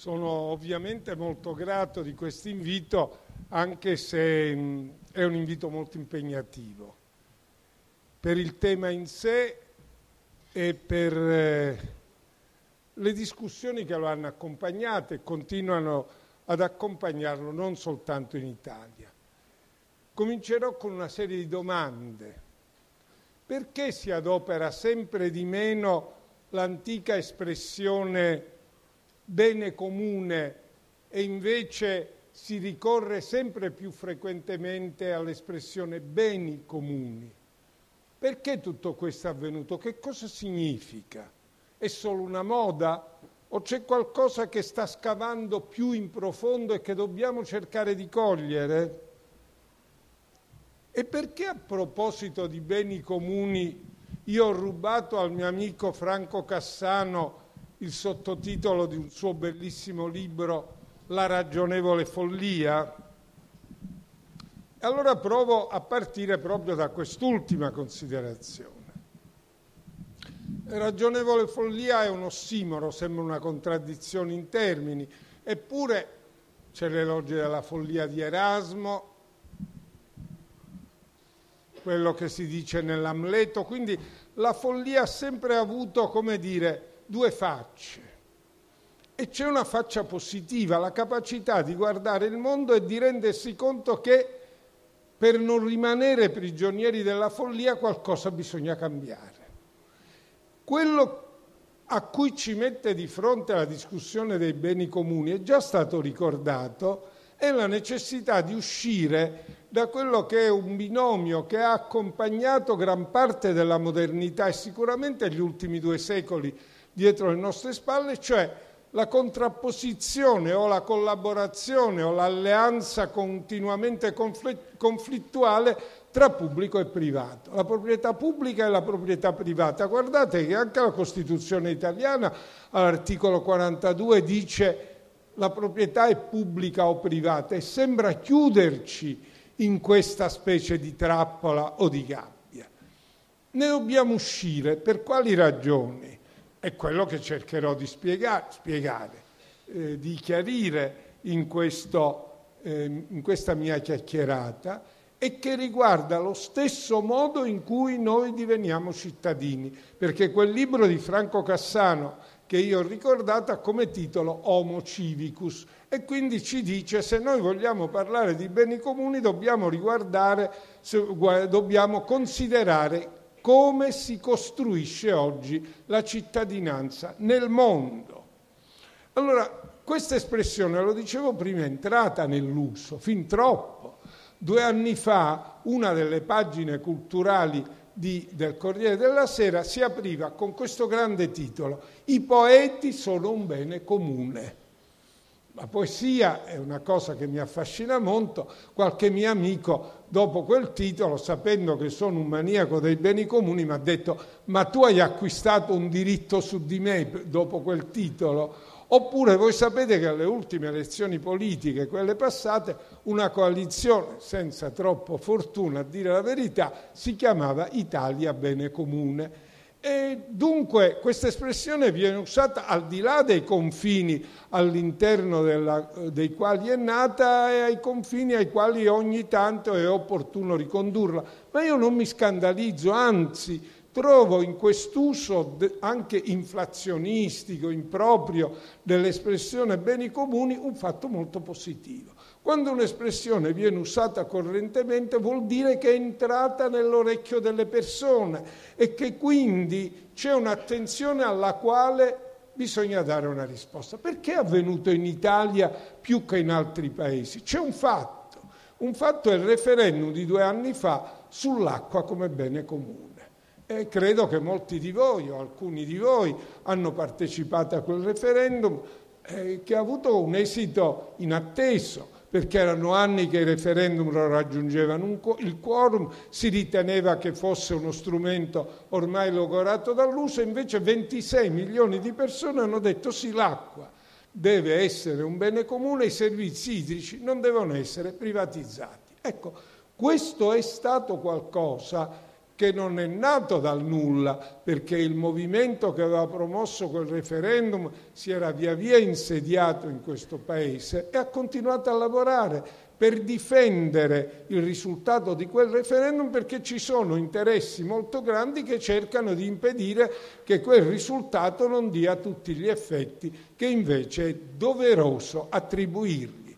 Sono ovviamente molto grato di questo invito, anche se mm, è un invito molto impegnativo per il tema in sé e per eh, le discussioni che lo hanno accompagnato e continuano ad accompagnarlo non soltanto in Italia. Comincerò con una serie di domande. Perché si adopera sempre di meno l'antica espressione bene comune e invece si ricorre sempre più frequentemente all'espressione beni comuni. Perché tutto questo è avvenuto? Che cosa significa? È solo una moda o c'è qualcosa che sta scavando più in profondo e che dobbiamo cercare di cogliere? E perché a proposito di beni comuni io ho rubato al mio amico Franco Cassano il sottotitolo di un suo bellissimo libro La ragionevole follia? E allora provo a partire proprio da quest'ultima considerazione. Ragionevole follia è un ossimoro, sembra una contraddizione in termini, eppure c'è l'elogio della follia di Erasmo, quello che si dice nell'Amleto, quindi la follia ha sempre avuto, come dire, due facce. E c'è una faccia positiva, la capacità di guardare il mondo e di rendersi conto che per non rimanere prigionieri della follia qualcosa bisogna cambiare. Quello a cui ci mette di fronte la discussione dei beni comuni è già stato ricordato, è la necessità di uscire da quello che è un binomio che ha accompagnato gran parte della modernità e sicuramente gli ultimi due secoli dietro le nostre spalle, cioè la contrapposizione o la collaborazione o l'alleanza continuamente conflittuale tra pubblico e privato, la proprietà pubblica e la proprietà privata. Guardate che anche la Costituzione italiana all'articolo 42 dice la proprietà è pubblica o privata e sembra chiuderci in questa specie di trappola o di gabbia. Ne dobbiamo uscire per quali ragioni? È quello che cercherò di spiegare, spiegare eh, di chiarire in, questo, eh, in questa mia chiacchierata e che riguarda lo stesso modo in cui noi diveniamo cittadini, perché quel libro di Franco Cassano che io ho ricordato ha come titolo Homo Civicus e quindi ci dice se noi vogliamo parlare di beni comuni dobbiamo dobbiamo considerare come si costruisce oggi la cittadinanza nel mondo. Allora, questa espressione, lo dicevo prima, è entrata nell'uso fin troppo. Due anni fa una delle pagine culturali di, del Corriere della Sera si apriva con questo grande titolo, I poeti sono un bene comune. La poesia è una cosa che mi affascina molto. Qualche mio amico, dopo quel titolo, sapendo che sono un maniaco dei beni comuni, mi ha detto: Ma tu hai acquistato un diritto su di me dopo quel titolo? Oppure voi sapete che alle ultime elezioni politiche, quelle passate, una coalizione, senza troppo fortuna a dire la verità, si chiamava Italia Bene Comune e dunque questa espressione viene usata al di là dei confini all'interno dei quali è nata e ai confini ai quali ogni tanto è opportuno ricondurla. Ma io non mi scandalizzo, anzi trovo in quest'uso anche inflazionistico, improprio dell'espressione beni comuni un fatto molto positivo. Quando un'espressione viene usata correntemente vuol dire che è entrata nell'orecchio delle persone e che quindi c'è un'attenzione alla quale bisogna dare una risposta. Perché è avvenuto in Italia più che in altri paesi? C'è un fatto. Un fatto è il referendum di due anni fa sull'acqua come bene comune. E credo che molti di voi o alcuni di voi hanno partecipato a quel referendum eh, che ha avuto un esito inatteso perché erano anni che i referendum raggiungevano il quorum, si riteneva che fosse uno strumento ormai logorato dall'uso, invece 26 milioni di persone hanno detto sì, l'acqua deve essere un bene comune, i servizi idrici non devono essere privatizzati. Ecco, questo è stato qualcosa che non è nato dal nulla, perché il movimento che aveva promosso quel referendum si era via via insediato in questo paese e ha continuato a lavorare per difendere il risultato di quel referendum perché ci sono interessi molto grandi che cercano di impedire che quel risultato non dia tutti gli effetti che invece è doveroso attribuirgli.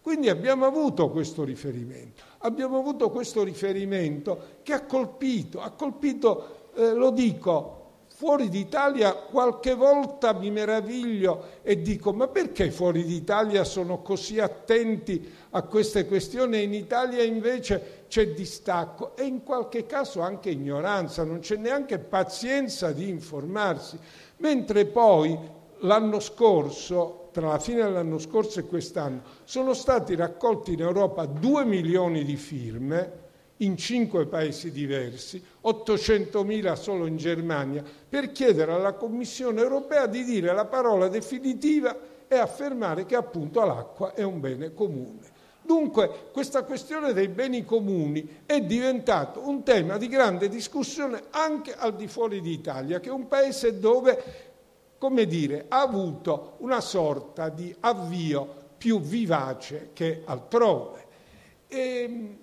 Quindi abbiamo avuto questo riferimento abbiamo avuto questo riferimento che ha colpito, ha colpito, eh, lo dico, fuori d'Italia qualche volta mi meraviglio e dico ma perché fuori d'Italia sono così attenti a queste questioni? E in Italia invece c'è distacco e in qualche caso anche ignoranza, non c'è neanche pazienza di informarsi, mentre poi l'anno scorso tra la fine dell'anno scorso e quest'anno sono stati raccolti in Europa 2 milioni di firme in cinque paesi diversi, 800.000 solo in Germania, per chiedere alla Commissione europea di dire la parola definitiva e affermare che appunto l'acqua è un bene comune. Dunque questa questione dei beni comuni è diventato un tema di grande discussione anche al di fuori d'Italia, che è un paese dove come dire, ha avuto una sorta di avvio più vivace che altrove. E ehm,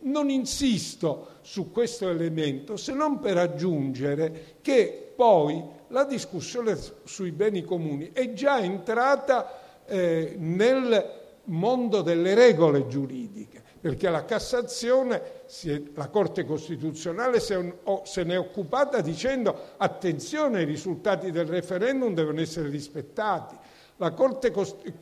non insisto su questo elemento se non per aggiungere che poi la discussione sui beni comuni è già entrata eh, nel mondo delle regole giuridiche perché la Cassazione, la Corte Costituzionale se ne è occupata dicendo attenzione, i risultati del referendum devono essere rispettati. La Corte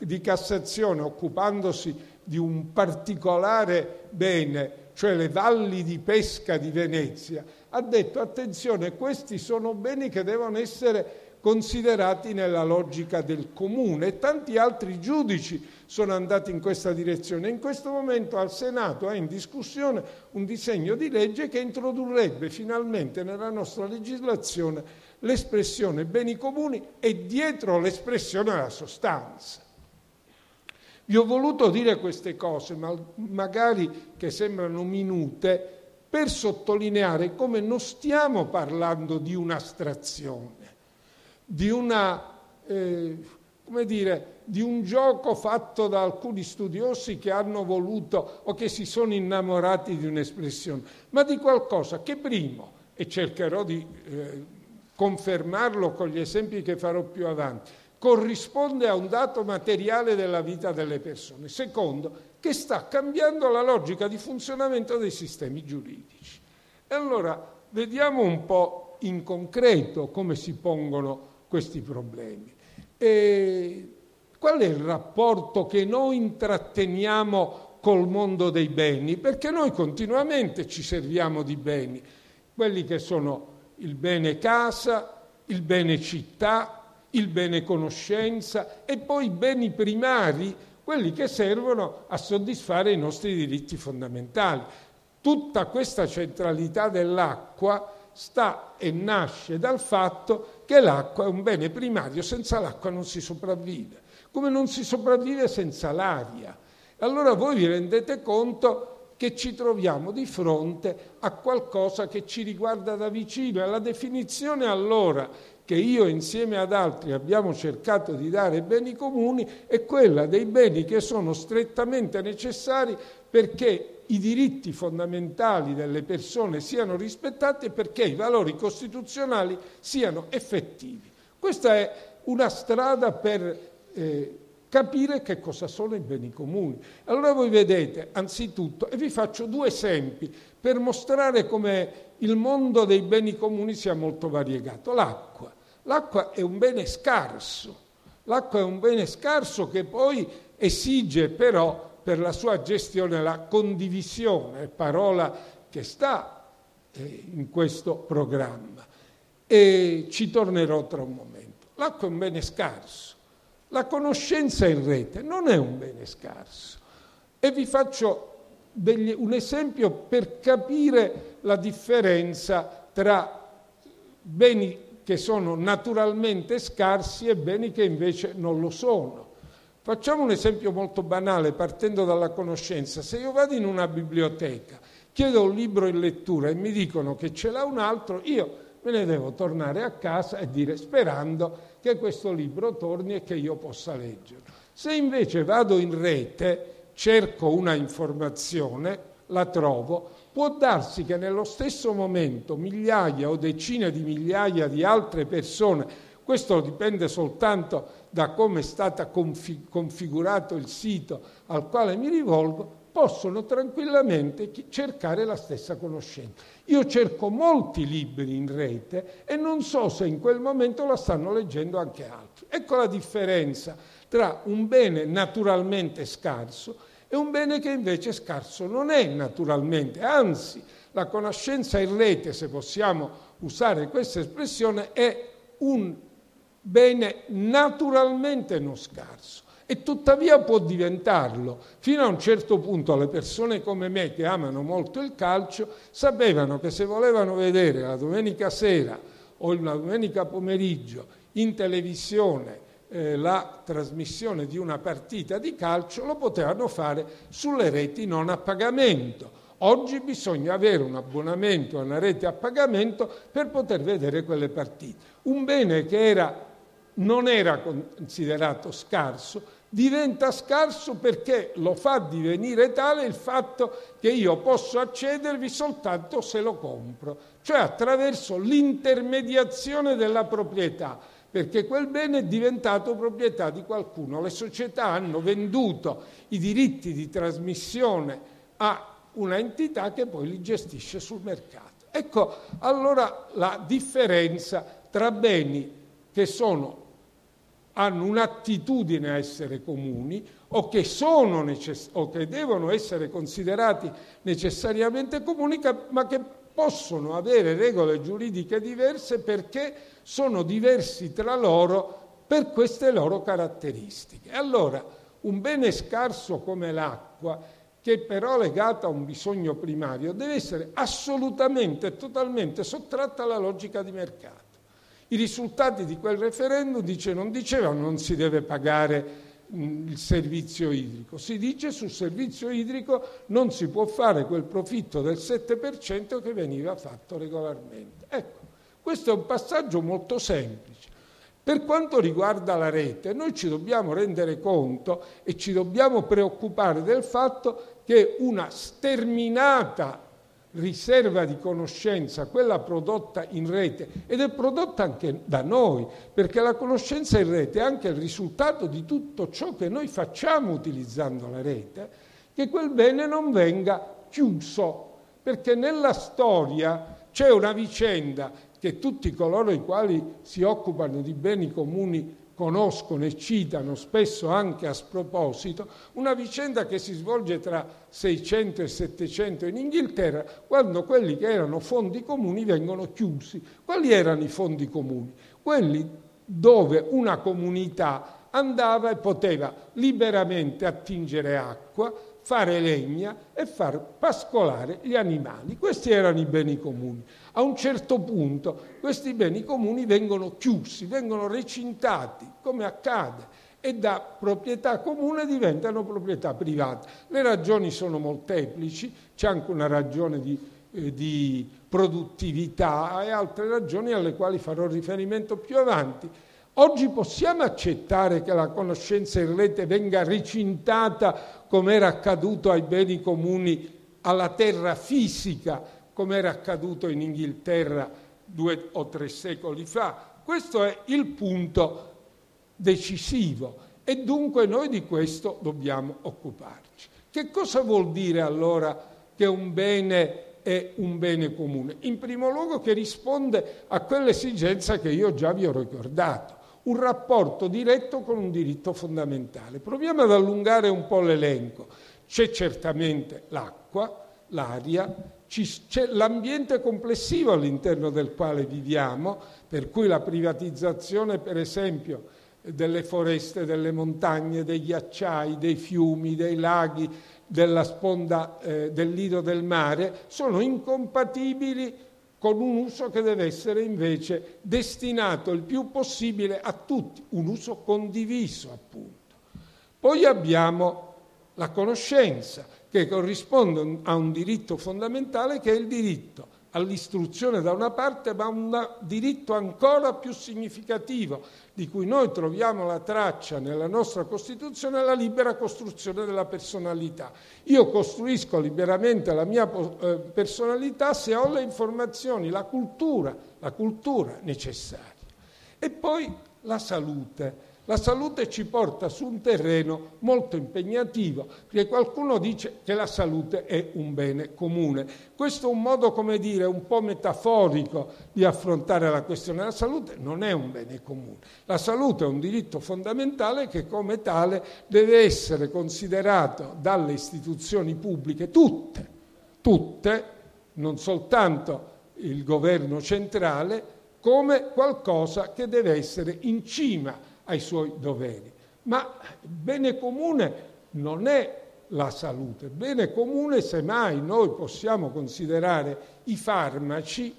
di Cassazione, occupandosi di un particolare bene, cioè le valli di pesca di Venezia, ha detto attenzione, questi sono beni che devono essere considerati nella logica del comune e tanti altri giudici sono andati in questa direzione. In questo momento al Senato è in discussione un disegno di legge che introdurrebbe finalmente nella nostra legislazione l'espressione beni comuni e dietro l'espressione la sostanza. Vi ho voluto dire queste cose, ma magari che sembrano minute, per sottolineare come non stiamo parlando di un'astrazione di, una, eh, dire, di un gioco fatto da alcuni studiosi che hanno voluto o che si sono innamorati di un'espressione, ma di qualcosa che primo, e cercherò di eh, confermarlo con gli esempi che farò più avanti, corrisponde a un dato materiale della vita delle persone. Secondo, che sta cambiando la logica di funzionamento dei sistemi giuridici. E allora vediamo un po' in concreto come si pongono questi problemi. E qual è il rapporto che noi intratteniamo col mondo dei beni? Perché noi continuamente ci serviamo di beni, quelli che sono il bene casa, il bene città, il bene conoscenza e poi i beni primari, quelli che servono a soddisfare i nostri diritti fondamentali. Tutta questa centralità dell'acqua sta e nasce dal fatto che l'acqua è un bene primario, senza l'acqua non si sopravvive, come non si sopravvive senza l'aria. Allora voi vi rendete conto che ci troviamo di fronte a qualcosa che ci riguarda da vicino e la definizione allora che io insieme ad altri abbiamo cercato di dare beni comuni è quella dei beni che sono strettamente necessari perché i diritti fondamentali delle persone siano rispettati e perché i valori costituzionali siano effettivi. Questa è una strada per eh, capire che cosa sono i beni comuni. Allora voi vedete, anzitutto, e vi faccio due esempi per mostrare come il mondo dei beni comuni sia molto variegato. L'acqua. L'acqua è un bene scarso. L'acqua è un bene scarso che poi esige però per la sua gestione la condivisione, parola che sta eh, in questo programma. E ci tornerò tra un momento. L'acqua è un bene scarso, la conoscenza in rete non è un bene scarso. E vi faccio degli, un esempio per capire la differenza tra beni che sono naturalmente scarsi e beni che invece non lo sono. Facciamo un esempio molto banale partendo dalla conoscenza. Se io vado in una biblioteca chiedo un libro in lettura e mi dicono che ce l'ha un altro, io me ne devo tornare a casa e dire sperando che questo libro torni e che io possa leggerlo. Se invece vado in rete, cerco una informazione, la trovo, può darsi che nello stesso momento migliaia o decine di migliaia di altre persone, questo dipende soltanto da come è stato configurato il sito al quale mi rivolgo, possono tranquillamente cercare la stessa conoscenza. Io cerco molti libri in rete e non so se in quel momento la stanno leggendo anche altri. Ecco la differenza tra un bene naturalmente scarso e un bene che invece scarso non è naturalmente, anzi la conoscenza in rete, se possiamo usare questa espressione, è un bene naturalmente non scarso e tuttavia può diventarlo. Fino a un certo punto le persone come me che amano molto il calcio sapevano che se volevano vedere la domenica sera o la domenica pomeriggio in televisione eh, la trasmissione di una partita di calcio lo potevano fare sulle reti non a pagamento. Oggi bisogna avere un abbonamento a una rete a pagamento per poter vedere quelle partite. Un bene che era, non era considerato scarso, diventa scarso perché lo fa divenire tale il fatto che io posso accedervi soltanto se lo compro, cioè attraverso l'intermediazione della proprietà, perché quel bene è diventato proprietà di qualcuno. Le società hanno venduto i diritti di trasmissione a una entità che poi li gestisce sul mercato. Ecco allora la differenza tra beni che sono hanno un'attitudine a essere comuni o che, necess- o che devono essere considerati necessariamente comuni, ma che possono avere regole giuridiche diverse perché sono diversi tra loro per queste loro caratteristiche. Allora, un bene scarso come l'acqua, che però è legato a un bisogno primario, deve essere assolutamente e totalmente sottratta alla logica di mercato. I risultati di quel referendum dice, non dicevano non si deve pagare il servizio idrico, si dice sul servizio idrico non si può fare quel profitto del 7% che veniva fatto regolarmente. Ecco, questo è un passaggio molto semplice. Per quanto riguarda la rete, noi ci dobbiamo rendere conto e ci dobbiamo preoccupare del fatto che una sterminata riserva di conoscenza, quella prodotta in rete, ed è prodotta anche da noi, perché la conoscenza in rete è anche il risultato di tutto ciò che noi facciamo utilizzando la rete, che quel bene non venga chiuso, perché nella storia c'è una vicenda che tutti coloro i quali si occupano di beni comuni conoscono e citano spesso anche a sproposito, una vicenda che si svolge tra 600 e 700 in Inghilterra, quando quelli che erano fondi comuni vengono chiusi. Quali erano i fondi comuni? Quelli dove una comunità andava e poteva liberamente attingere acqua, fare legna e far pascolare gli animali. Questi erano i beni comuni. A un certo punto questi beni comuni vengono chiusi, vengono recintati, come accade, e da proprietà comune diventano proprietà private. Le ragioni sono molteplici, c'è anche una ragione di, eh, di produttività e altre ragioni alle quali farò riferimento più avanti. Oggi possiamo accettare che la conoscenza in rete venga recintata come era accaduto ai beni comuni alla terra fisica, come era accaduto in Inghilterra due o tre secoli fa. Questo è il punto decisivo e dunque noi di questo dobbiamo occuparci. Che cosa vuol dire allora che un bene è un bene comune? In primo luogo che risponde a quell'esigenza che io già vi ho ricordato un rapporto diretto con un diritto fondamentale. Proviamo ad allungare un po' l'elenco. C'è certamente l'acqua, l'aria, c'è l'ambiente complessivo all'interno del quale viviamo, per cui la privatizzazione, per esempio, delle foreste, delle montagne, dei ghiacciai, dei fiumi, dei laghi, della sponda eh, del lido del mare, sono incompatibili con un uso che deve essere invece destinato il più possibile a tutti, un uso condiviso appunto. Poi abbiamo la conoscenza, che corrisponde a un diritto fondamentale che è il diritto all'istruzione da una parte, ma un diritto ancora più significativo, di cui noi troviamo la traccia nella nostra Costituzione, la libera costruzione della personalità. Io costruisco liberamente la mia eh, personalità se ho le informazioni, la cultura, la cultura necessaria. E poi la salute la salute ci porta su un terreno molto impegnativo, perché qualcuno dice che la salute è un bene comune. Questo è un modo, come dire, un po' metaforico di affrontare la questione. La salute non è un bene comune. La salute è un diritto fondamentale che come tale deve essere considerato dalle istituzioni pubbliche, tutte, tutte, non soltanto il governo centrale, come qualcosa che deve essere in cima ai suoi doveri. Ma bene comune non è la salute, bene comune semmai noi possiamo considerare i farmaci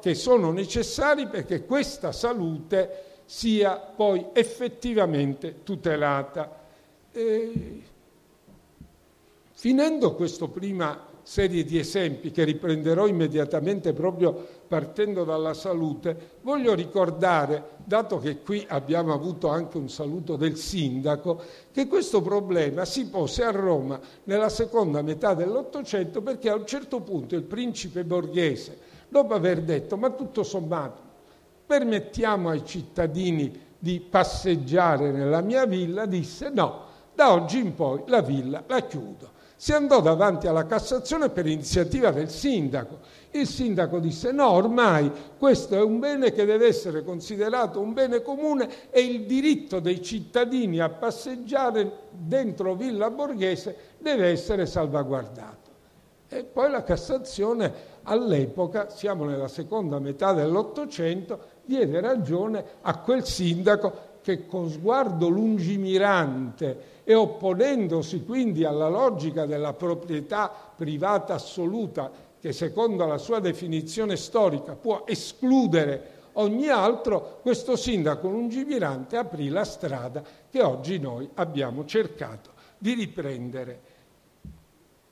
che sono necessari perché questa salute sia poi effettivamente tutelata. E, finendo questo prima serie di esempi che riprenderò immediatamente proprio partendo dalla salute, voglio ricordare, dato che qui abbiamo avuto anche un saluto del sindaco, che questo problema si pose a Roma nella seconda metà dell'Ottocento perché a un certo punto il principe borghese, dopo aver detto ma tutto sommato permettiamo ai cittadini di passeggiare nella mia villa, disse no, da oggi in poi la villa la chiudo si andò davanti alla Cassazione per iniziativa del sindaco. Il sindaco disse no, ormai questo è un bene che deve essere considerato un bene comune e il diritto dei cittadini a passeggiare dentro Villa Borghese deve essere salvaguardato. E poi la Cassazione all'epoca, siamo nella seconda metà dell'Ottocento, diede ragione a quel sindaco che con sguardo lungimirante e opponendosi quindi alla logica della proprietà privata assoluta che secondo la sua definizione storica può escludere ogni altro, questo sindaco lungimirante aprì la strada che oggi noi abbiamo cercato di riprendere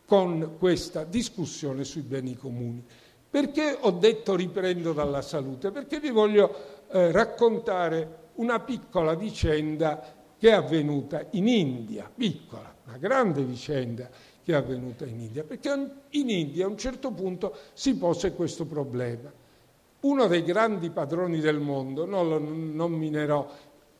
con questa discussione sui beni comuni. Perché ho detto riprendo dalla salute? Perché vi voglio eh, raccontare una piccola vicenda che è avvenuta in India, piccola, una grande vicenda che è avvenuta in India, perché in India a un certo punto si pose questo problema. Uno dei grandi padroni del mondo, non lo nominerò,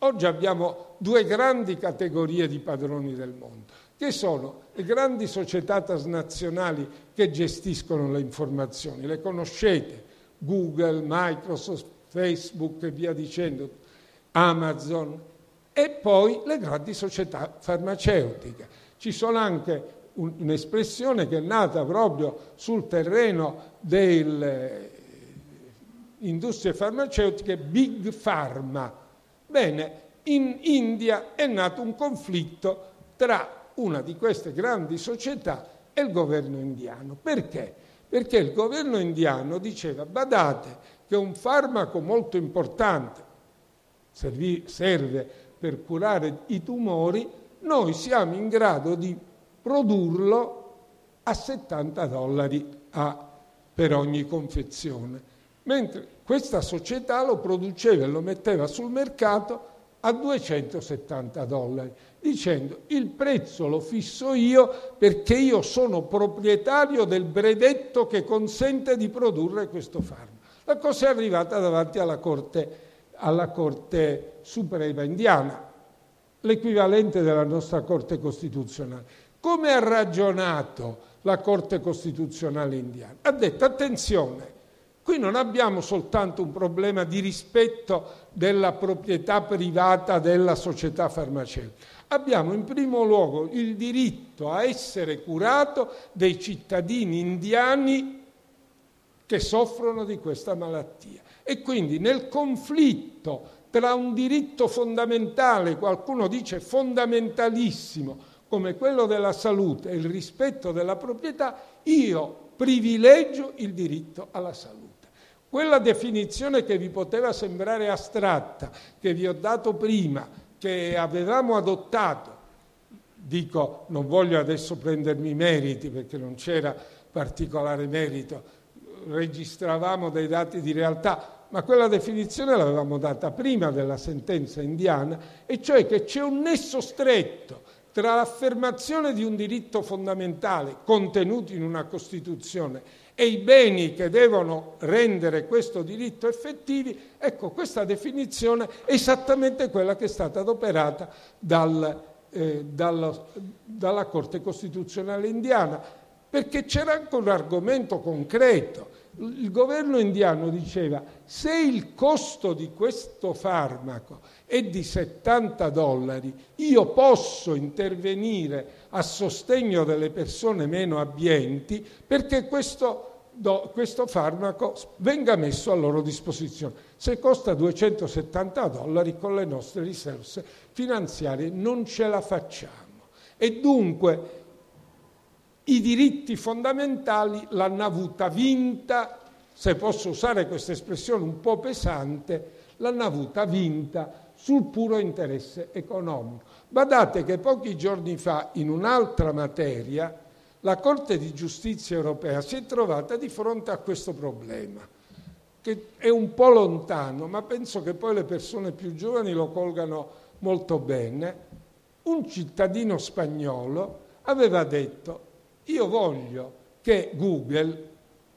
oggi abbiamo due grandi categorie di padroni del mondo, che sono le grandi società transnazionali che gestiscono le informazioni, le conoscete, Google, Microsoft, Facebook e via dicendo, Amazon, e poi le grandi società farmaceutiche. Ci sono anche un'espressione che è nata proprio sul terreno delle industrie farmaceutiche, Big Pharma. Bene, in India è nato un conflitto tra una di queste grandi società e il governo indiano. Perché? Perché il governo indiano diceva, badate che un farmaco molto importante serve per curare i tumori, noi siamo in grado di produrlo a 70 dollari a, per ogni confezione, mentre questa società lo produceva e lo metteva sul mercato a 270 dollari, dicendo il prezzo lo fisso io perché io sono proprietario del brevetto che consente di produrre questo farmaco. La cosa è arrivata davanti alla Corte alla Corte Suprema indiana, l'equivalente della nostra Corte Costituzionale. Come ha ragionato la Corte Costituzionale indiana? Ha detto attenzione, qui non abbiamo soltanto un problema di rispetto della proprietà privata della società farmaceutica, abbiamo in primo luogo il diritto a essere curato dei cittadini indiani che soffrono di questa malattia. E quindi nel conflitto tra un diritto fondamentale, qualcuno dice fondamentalissimo, come quello della salute e il rispetto della proprietà, io privilegio il diritto alla salute. Quella definizione che vi poteva sembrare astratta, che vi ho dato prima, che avevamo adottato dico, non voglio adesso prendermi i meriti perché non c'era particolare merito, registravamo dei dati di realtà, ma quella definizione l'avevamo data prima della sentenza indiana, e cioè che c'è un nesso stretto tra l'affermazione di un diritto fondamentale contenuto in una Costituzione e i beni che devono rendere questo diritto effettivi, ecco, questa definizione è esattamente quella che è stata adoperata dal, eh, dalla, dalla Corte Costituzionale indiana, perché c'era anche un argomento concreto. Il governo indiano diceva se il costo di questo farmaco è di 70 dollari, io posso intervenire a sostegno delle persone meno abbienti perché questo, do, questo farmaco venga messo a loro disposizione. Se costa 270 dollari con le nostre risorse finanziarie non ce la facciamo. E dunque i diritti fondamentali l'hanno avuta vinta, se posso usare questa espressione un po' pesante, l'hanno avuta vinta sul puro interesse economico. Badate che pochi giorni fa, in un'altra materia, la Corte di giustizia europea si è trovata di fronte a questo problema, che è un po' lontano, ma penso che poi le persone più giovani lo colgano molto bene. Un cittadino spagnolo aveva detto io voglio che Google,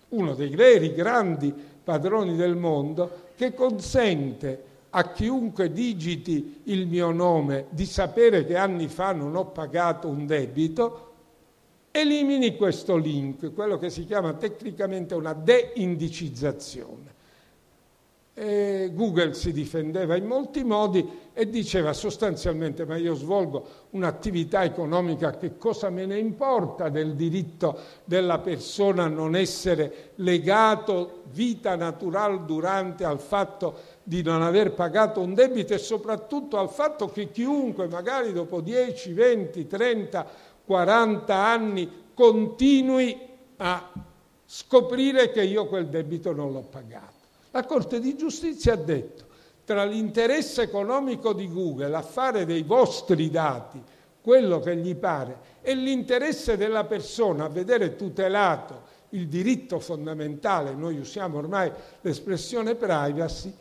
uno dei veri grandi padroni del mondo, che consente a chiunque digiti il mio nome di sapere che anni fa non ho pagato un debito, elimini questo link, quello che si chiama tecnicamente una deindicizzazione. Google si difendeva in molti modi e diceva sostanzialmente ma io svolgo un'attività economica, che cosa me ne importa del diritto della persona a non essere legato vita naturale durante al fatto di non aver pagato un debito e soprattutto al fatto che chiunque magari dopo 10, 20, 30, 40 anni continui a scoprire che io quel debito non l'ho pagato. La Corte di giustizia ha detto tra l'interesse economico di Google a fare dei vostri dati quello che gli pare e l'interesse della persona a vedere tutelato il diritto fondamentale, noi usiamo ormai l'espressione privacy,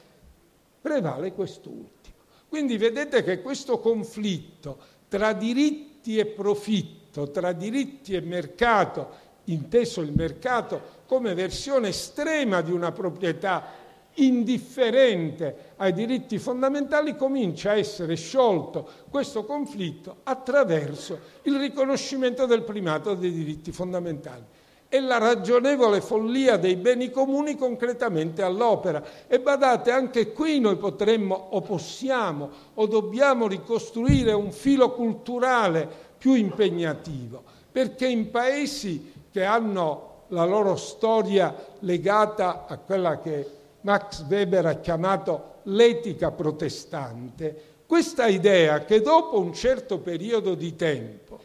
prevale quest'ultimo. Quindi vedete che questo conflitto tra diritti e profitto, tra diritti e mercato, inteso il mercato come versione estrema di una proprietà indifferente ai diritti fondamentali, comincia a essere sciolto questo conflitto attraverso il riconoscimento del primato dei diritti fondamentali e la ragionevole follia dei beni comuni concretamente all'opera. E badate, anche qui noi potremmo o possiamo o dobbiamo ricostruire un filo culturale più impegnativo, perché in paesi che hanno la loro storia legata a quella che Max Weber ha chiamato l'etica protestante, questa idea che dopo un certo periodo di tempo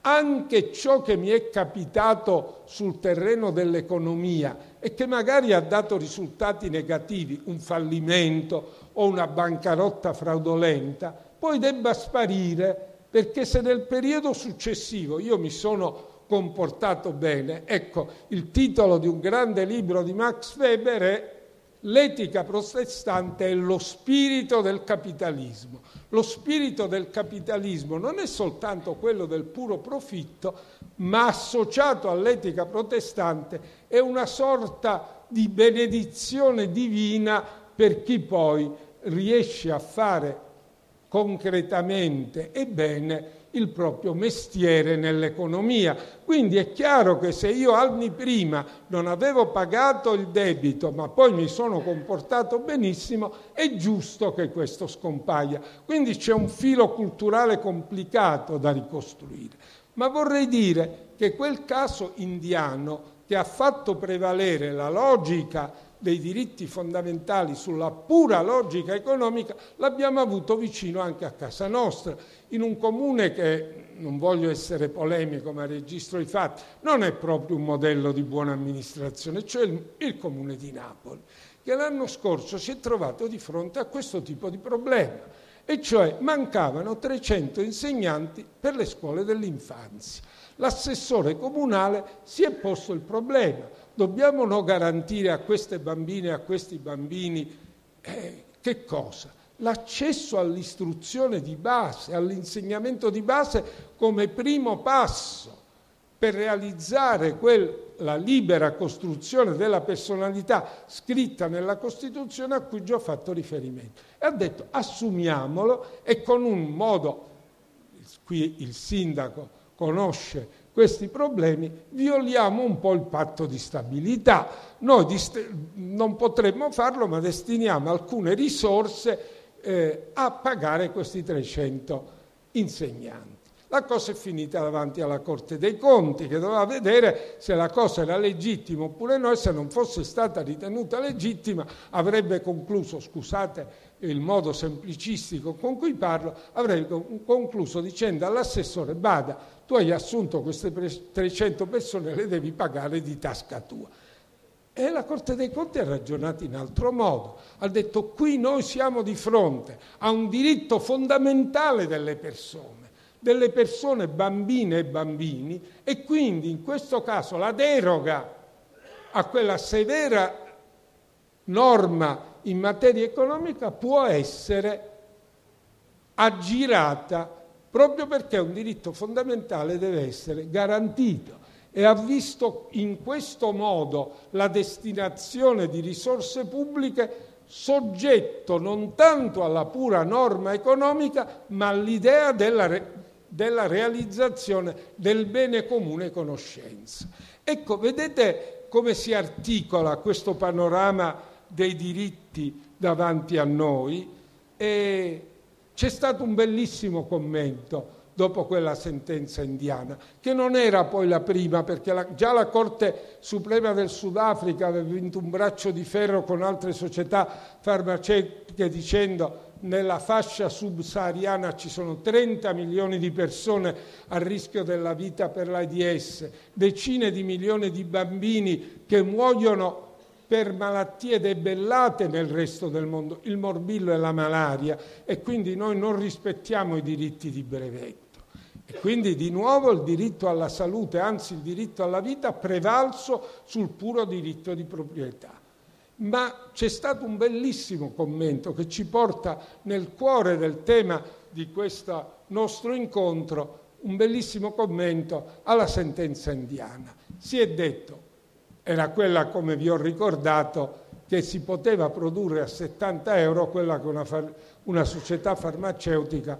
anche ciò che mi è capitato sul terreno dell'economia e che magari ha dato risultati negativi, un fallimento o una bancarotta fraudolenta, poi debba sparire perché se nel periodo successivo io mi sono comportato bene, ecco, il titolo di un grande libro di Max Weber è L'etica protestante è lo spirito del capitalismo. Lo spirito del capitalismo non è soltanto quello del puro profitto, ma associato all'etica protestante è una sorta di benedizione divina per chi poi riesce a fare concretamente e bene il proprio mestiere nell'economia. Quindi è chiaro che se io anni prima non avevo pagato il debito, ma poi mi sono comportato benissimo, è giusto che questo scompaia. Quindi c'è un filo culturale complicato da ricostruire. Ma vorrei dire che quel caso indiano che ha fatto prevalere la logica dei diritti fondamentali sulla pura logica economica l'abbiamo avuto vicino anche a casa nostra, in un comune che, non voglio essere polemico ma registro i fatti, non è proprio un modello di buona amministrazione, cioè il, il comune di Napoli, che l'anno scorso si è trovato di fronte a questo tipo di problema e cioè mancavano 300 insegnanti per le scuole dell'infanzia. L'assessore comunale si è posto il problema, dobbiamo non garantire a queste bambine e a questi bambini eh, che cosa? L'accesso all'istruzione di base, all'insegnamento di base come primo passo per realizzare quel, la libera costruzione della personalità scritta nella Costituzione a cui già ho fatto riferimento. E ha detto assumiamolo e con un modo, qui il sindaco conosce questi problemi, violiamo un po' il patto di stabilità. Noi dist- non potremmo farlo, ma destiniamo alcune risorse eh, a pagare questi 300 insegnanti. La cosa è finita davanti alla Corte dei Conti che doveva vedere se la cosa era legittima oppure no e se non fosse stata ritenuta legittima avrebbe concluso, scusate il modo semplicistico con cui parlo, avrebbe concluso dicendo all'assessore Bada, tu hai assunto queste 300 persone, le devi pagare di tasca tua. E la Corte dei Conti ha ragionato in altro modo, ha detto qui noi siamo di fronte a un diritto fondamentale delle persone delle persone bambine e bambini e quindi in questo caso la deroga a quella severa norma in materia economica può essere aggirata proprio perché un diritto fondamentale deve essere garantito e ha visto in questo modo la destinazione di risorse pubbliche soggetto non tanto alla pura norma economica ma all'idea della della realizzazione del bene comune conoscenza. Ecco, vedete come si articola questo panorama dei diritti davanti a noi e c'è stato un bellissimo commento dopo quella sentenza indiana, che non era poi la prima, perché la, già la Corte Suprema del Sudafrica aveva vinto un braccio di ferro con altre società farmaceutiche dicendo nella fascia subsahariana ci sono 30 milioni di persone a rischio della vita per l'AIDS, decine di milioni di bambini che muoiono per malattie debellate nel resto del mondo, il morbillo e la malaria, e quindi noi non rispettiamo i diritti di brevetto. E quindi di nuovo il diritto alla salute, anzi il diritto alla vita, prevalso sul puro diritto di proprietà. Ma c'è stato un bellissimo commento che ci porta nel cuore del tema di questo nostro incontro, un bellissimo commento alla sentenza indiana. Si è detto, era quella come vi ho ricordato, che si poteva produrre a 70 euro quella che una, far- una società farmaceutica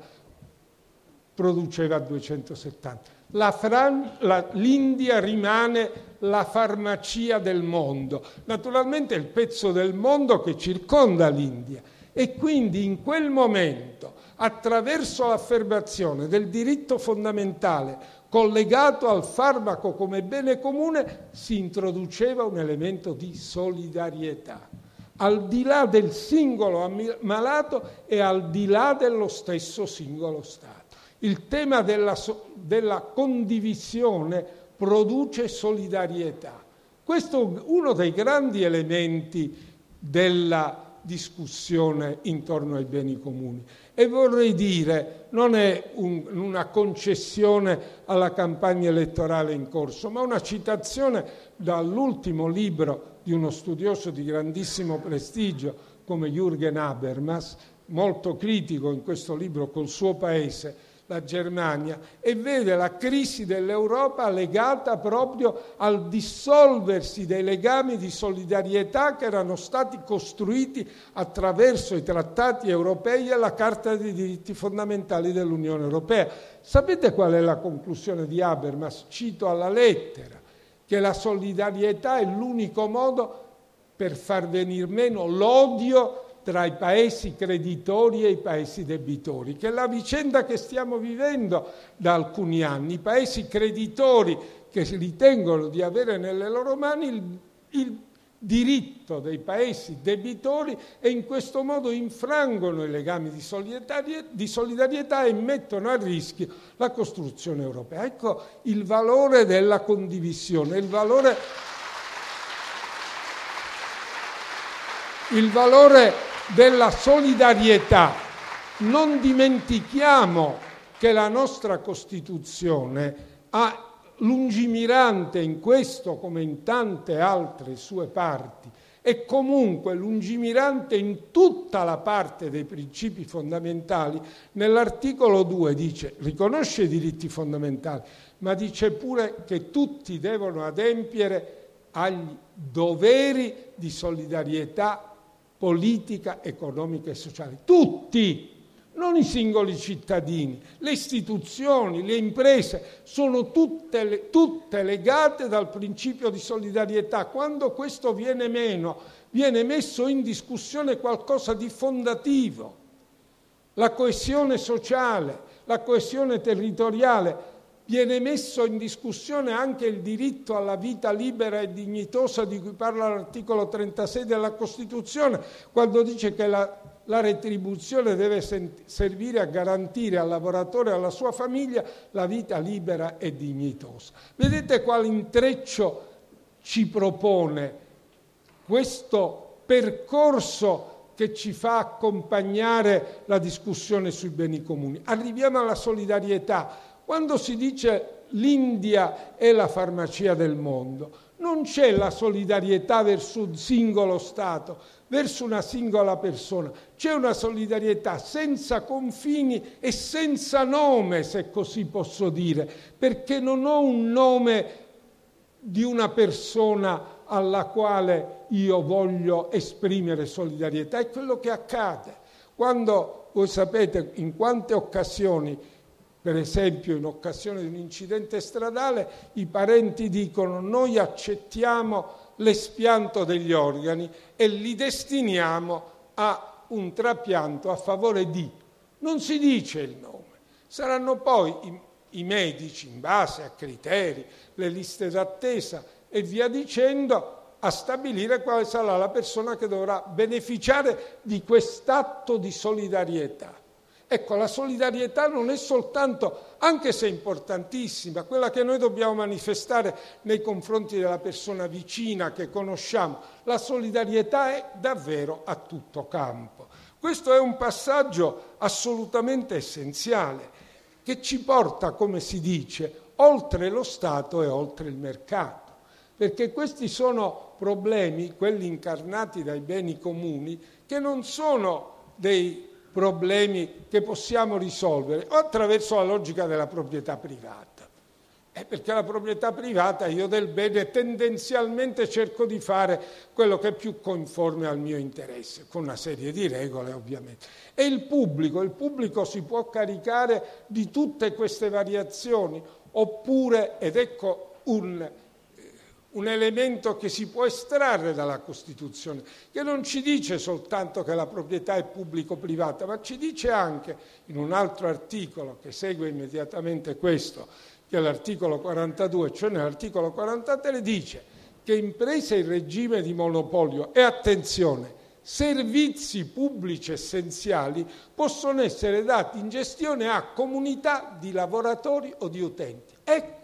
produceva a 270. La Fran- la, L'India rimane la farmacia del mondo, naturalmente il pezzo del mondo che circonda l'India e quindi in quel momento, attraverso l'affermazione del diritto fondamentale collegato al farmaco come bene comune, si introduceva un elemento di solidarietà, al di là del singolo malato e al di là dello stesso singolo Stato. Il tema della, della condivisione produce solidarietà. Questo è uno dei grandi elementi della discussione intorno ai beni comuni. E vorrei dire, non è un, una concessione alla campagna elettorale in corso, ma una citazione dall'ultimo libro di uno studioso di grandissimo prestigio come Jürgen Habermas, molto critico in questo libro col suo paese, la Germania e vede la crisi dell'Europa legata proprio al dissolversi dei legami di solidarietà che erano stati costruiti attraverso i trattati europei e la Carta dei diritti fondamentali dell'Unione Europea. Sapete qual è la conclusione di Habermas? Cito alla lettera, che la solidarietà è l'unico modo per far venir meno l'odio tra i paesi creditori e i paesi debitori, che è la vicenda che stiamo vivendo da alcuni anni. I paesi creditori che ritengono di avere nelle loro mani il, il diritto dei paesi debitori e in questo modo infrangono i legami di solidarietà, di solidarietà, e mettono a rischio la costruzione europea. Ecco il valore della condivisione, il valore, il valore della solidarietà. Non dimentichiamo che la nostra Costituzione ha lungimirante in questo come in tante altre sue parti e comunque lungimirante in tutta la parte dei principi fondamentali, nell'articolo 2 dice riconosce i diritti fondamentali, ma dice pure che tutti devono adempiere agli doveri di solidarietà politica, economica e sociale. Tutti! non i singoli cittadini, le istituzioni, le imprese, sono tutte, tutte, legate dal principio di solidarietà. Quando questo viene meno, viene messo in discussione qualcosa di fondativo. La coesione sociale, la coesione territoriale, viene messo in discussione anche il diritto alla vita libera e dignitosa di cui parla l'articolo 36 della Costituzione, quando dice che la la retribuzione deve servire a garantire al lavoratore e alla sua famiglia la vita libera e dignitosa. Vedete quale intreccio ci propone questo percorso che ci fa accompagnare la discussione sui beni comuni. Arriviamo alla solidarietà. Quando si dice l'India è la farmacia del mondo, non c'è la solidarietà verso un singolo Stato, verso una singola persona, c'è una solidarietà senza confini e senza nome, se così posso dire, perché non ho un nome di una persona alla quale io voglio esprimere solidarietà, è quello che accade. Quando voi sapete in quante occasioni per esempio in occasione di un incidente stradale, i parenti dicono noi accettiamo l'espianto degli organi e li destiniamo a un trapianto a favore di. Non si dice il nome. Saranno poi i, i medici, in base a criteri, le liste d'attesa e via dicendo, a stabilire quale sarà la persona che dovrà beneficiare di quest'atto di solidarietà. Ecco, la solidarietà non è soltanto, anche se importantissima, quella che noi dobbiamo manifestare nei confronti della persona vicina che conosciamo. La solidarietà è davvero a tutto campo. Questo è un passaggio assolutamente essenziale che ci porta, come si dice, oltre lo Stato e oltre il mercato. Perché questi sono problemi, quelli incarnati dai beni comuni, che non sono dei problemi che possiamo risolvere o attraverso la logica della proprietà privata. È perché la proprietà privata io del bene tendenzialmente cerco di fare quello che è più conforme al mio interesse, con una serie di regole ovviamente. E il pubblico, il pubblico si può caricare di tutte queste variazioni, oppure, ed ecco un un elemento che si può estrarre dalla Costituzione, che non ci dice soltanto che la proprietà è pubblico-privata, ma ci dice anche in un altro articolo che segue immediatamente questo, che è l'articolo 42, cioè nell'articolo 43 dice che imprese in regime di monopolio e attenzione, servizi pubblici essenziali possono essere dati in gestione a comunità di lavoratori o di utenti. Ecco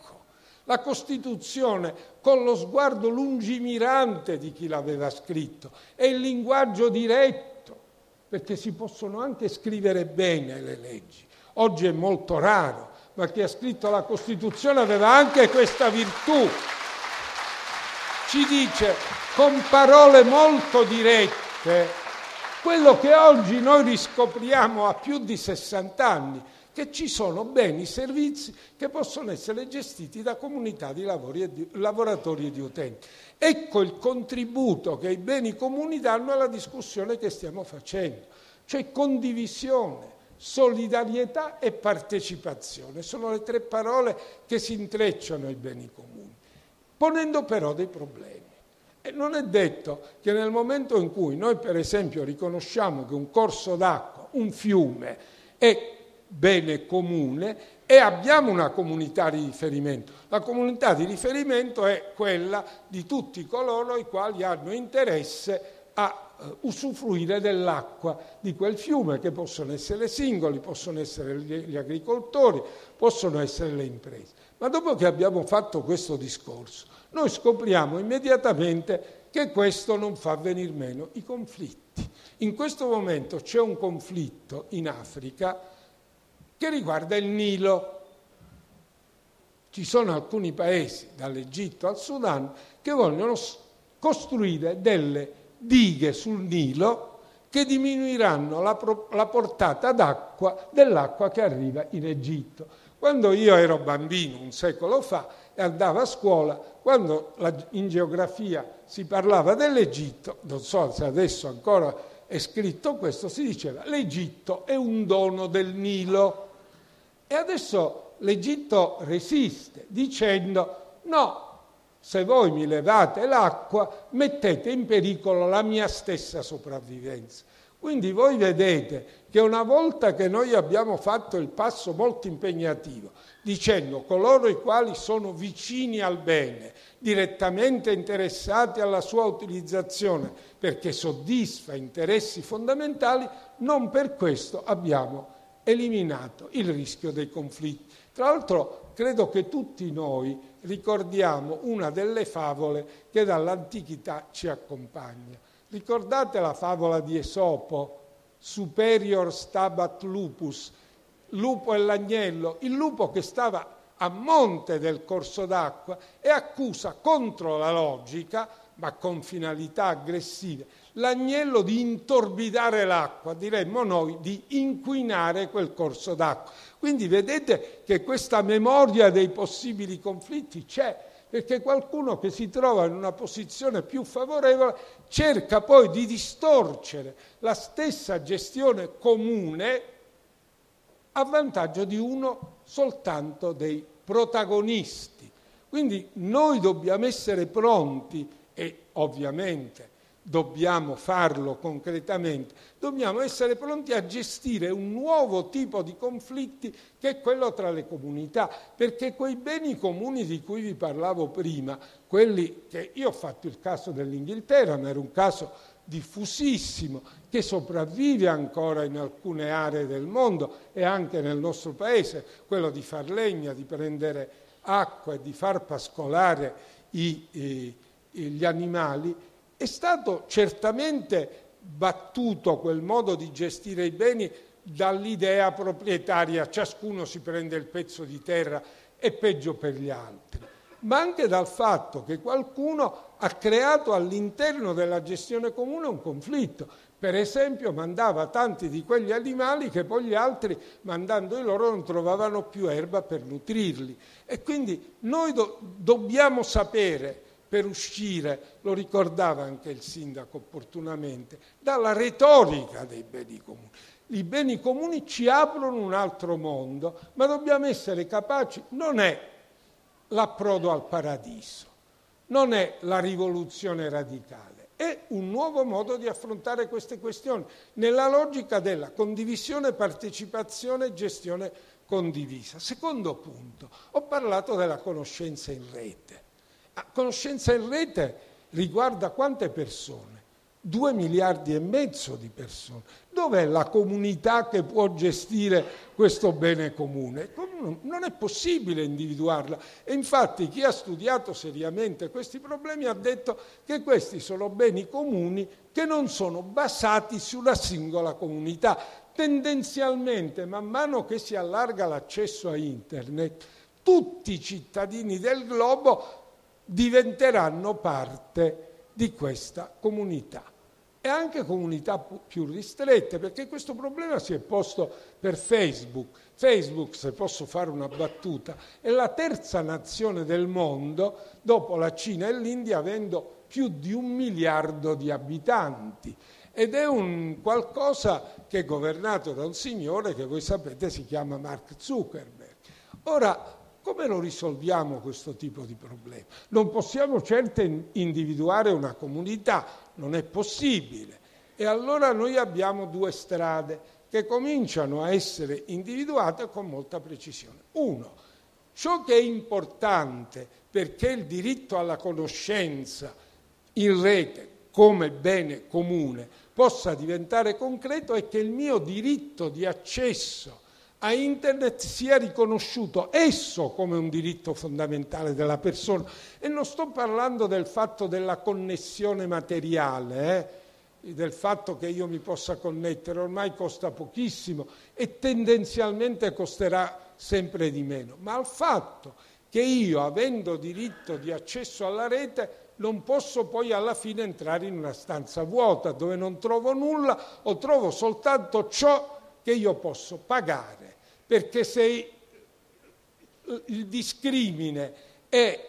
la Costituzione, con lo sguardo lungimirante di chi l'aveva scritto, è il linguaggio diretto, perché si possono anche scrivere bene le leggi. Oggi è molto raro, ma chi ha scritto la Costituzione aveva anche questa virtù. Ci dice con parole molto dirette quello che oggi noi riscopriamo a più di 60 anni, che ci sono beni, servizi che possono essere gestiti da comunità e di lavoratori e di utenti. Ecco il contributo che i beni comuni danno alla discussione che stiamo facendo, cioè condivisione, solidarietà e partecipazione. Sono le tre parole che si intrecciano ai beni comuni, ponendo però dei problemi. E non è detto che nel momento in cui noi, per esempio, riconosciamo che un corso d'acqua, un fiume, è bene comune e abbiamo una comunità di riferimento. La comunità di riferimento è quella di tutti coloro i quali hanno interesse a uh, usufruire dell'acqua di quel fiume, che possono essere singoli, possono essere gli, agricoltori, possono essere le imprese. Ma dopo che abbiamo fatto questo discorso, noi scopriamo immediatamente che questo non fa venir meno i conflitti. In questo momento c'è un conflitto in Africa che riguarda il Nilo. Ci sono alcuni paesi, dall'Egitto al Sudan, che vogliono costruire delle dighe sul Nilo che diminuiranno la, pro- la portata d'acqua dell'acqua che arriva in Egitto. Quando io ero bambino, un secolo fa, e andavo a scuola, quando la, in geografia si parlava dell'Egitto, non so se adesso ancora è scritto questo, si diceva l'Egitto è un dono del Nilo. E adesso l'Egitto resiste dicendo no, se voi mi levate l'acqua, mettete in pericolo la mia stessa sopravvivenza. Quindi voi vedete che una volta che noi abbiamo fatto il passo molto impegnativo, dicendo coloro i quali sono vicini al bene, direttamente interessati alla sua utilizzazione, perché soddisfa interessi fondamentali, non per questo abbiamo eliminato il rischio dei conflitti. Tra l'altro credo che tutti noi ricordiamo una delle favole che dall'antichità ci accompagna. Ricordate la favola di Esopo, Superior stabat lupus, lupo e l'agnello, il lupo che stava a monte del corso d'acqua e accusa contro la logica, ma con finalità aggressive, l'agnello di intorbidare l'acqua, diremmo noi di inquinare quel corso d'acqua. Quindi vedete che questa memoria dei possibili conflitti c'è, perché qualcuno che si trova in una posizione più favorevole cerca poi di distorcere la stessa gestione comune a vantaggio di uno soltanto dei protagonisti. Quindi noi dobbiamo essere pronti e ovviamente dobbiamo farlo concretamente, dobbiamo essere pronti a gestire un nuovo tipo di conflitti che è quello tra le comunità, perché quei beni comuni di cui vi parlavo prima, quelli che io ho fatto il caso dell'Inghilterra, ma era un caso diffusissimo, che sopravvive ancora in alcune aree del mondo e anche nel nostro paese, quello di far legna, di prendere acqua e di far pascolare i, i, gli animali, è stato certamente battuto quel modo di gestire i beni dall'idea proprietaria, ciascuno si prende il pezzo di terra e peggio per gli altri, ma anche dal fatto che qualcuno ha creato all'interno della gestione comune un conflitto. Per esempio mandava tanti di quegli animali che poi gli altri, mandandoli loro, non trovavano più erba per nutrirli. E quindi noi do- dobbiamo sapere per uscire, lo ricordava anche il sindaco opportunamente, dalla retorica dei beni comuni. I beni comuni ci aprono un altro mondo, ma dobbiamo essere capaci, non è l'approdo al paradiso, non è la rivoluzione radicale, è un nuovo modo di affrontare queste questioni, nella logica della condivisione, partecipazione e gestione condivisa. Secondo punto, ho parlato della conoscenza in rete. Conoscenza in rete riguarda quante persone? Due miliardi e mezzo di persone. Dov'è la comunità che può gestire questo bene comune? Non è possibile individuarla. E infatti chi ha studiato seriamente questi problemi ha detto che questi sono beni comuni che non sono basati sulla singola comunità. Tendenzialmente, man mano che si allarga l'accesso a Internet, tutti i cittadini del globo diventeranno parte di questa comunità e anche comunità più ristrette, perché questo problema si è posto per Facebook. Facebook, se posso fare una battuta, è la terza nazione del mondo dopo la Cina e l'India, avendo più di un miliardo di abitanti. Ed è un qualcosa che è governato da un signore che voi sapete si chiama Mark Zuckerberg. Ora, come lo risolviamo questo tipo di problema? Non possiamo certo individuare una comunità, non è possibile. E allora noi abbiamo due strade che cominciano a essere individuate con molta precisione. Uno, ciò che è importante perché il diritto alla conoscenza in rete come bene comune possa diventare concreto è che il mio diritto di accesso a Internet sia riconosciuto esso come un diritto fondamentale della persona. E non sto parlando del fatto della connessione materiale, eh? del fatto che io mi possa connettere, ormai costa pochissimo e tendenzialmente costerà sempre di meno, ma al fatto che io, avendo diritto di accesso alla rete, non posso poi alla fine entrare in una stanza vuota dove non trovo nulla o trovo soltanto ciò che io posso pagare, perché se il discrimine è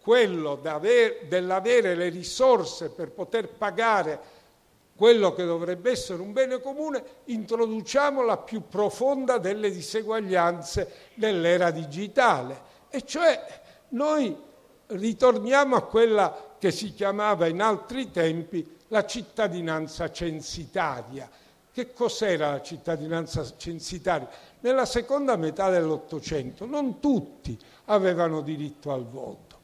quello dell'avere le risorse per poter pagare quello che dovrebbe essere un bene comune, introduciamo la più profonda delle diseguaglianze dell'era digitale. E cioè noi ritorniamo a quella che si chiamava in altri tempi la cittadinanza censitaria. Che cos'era la cittadinanza censitaria? Nella seconda metà dell'Ottocento non tutti avevano diritto al voto.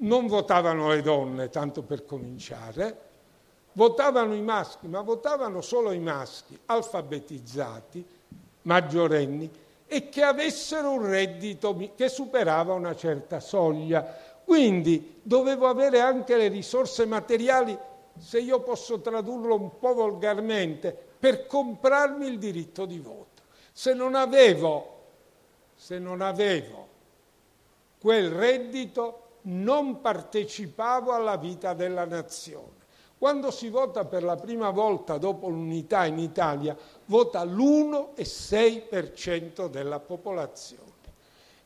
Non votavano le donne, tanto per cominciare, votavano i maschi, ma votavano solo i maschi alfabetizzati, maggiorenni, e che avessero un reddito che superava una certa soglia. Quindi dovevo avere anche le risorse materiali, se io posso tradurlo un po' volgarmente, per comprarmi il diritto di voto. Se non avevo, se non avevo quel reddito, non partecipavo alla vita della nazione. Quando si vota per la prima volta dopo l'unità in Italia, vota l'1,6% della popolazione.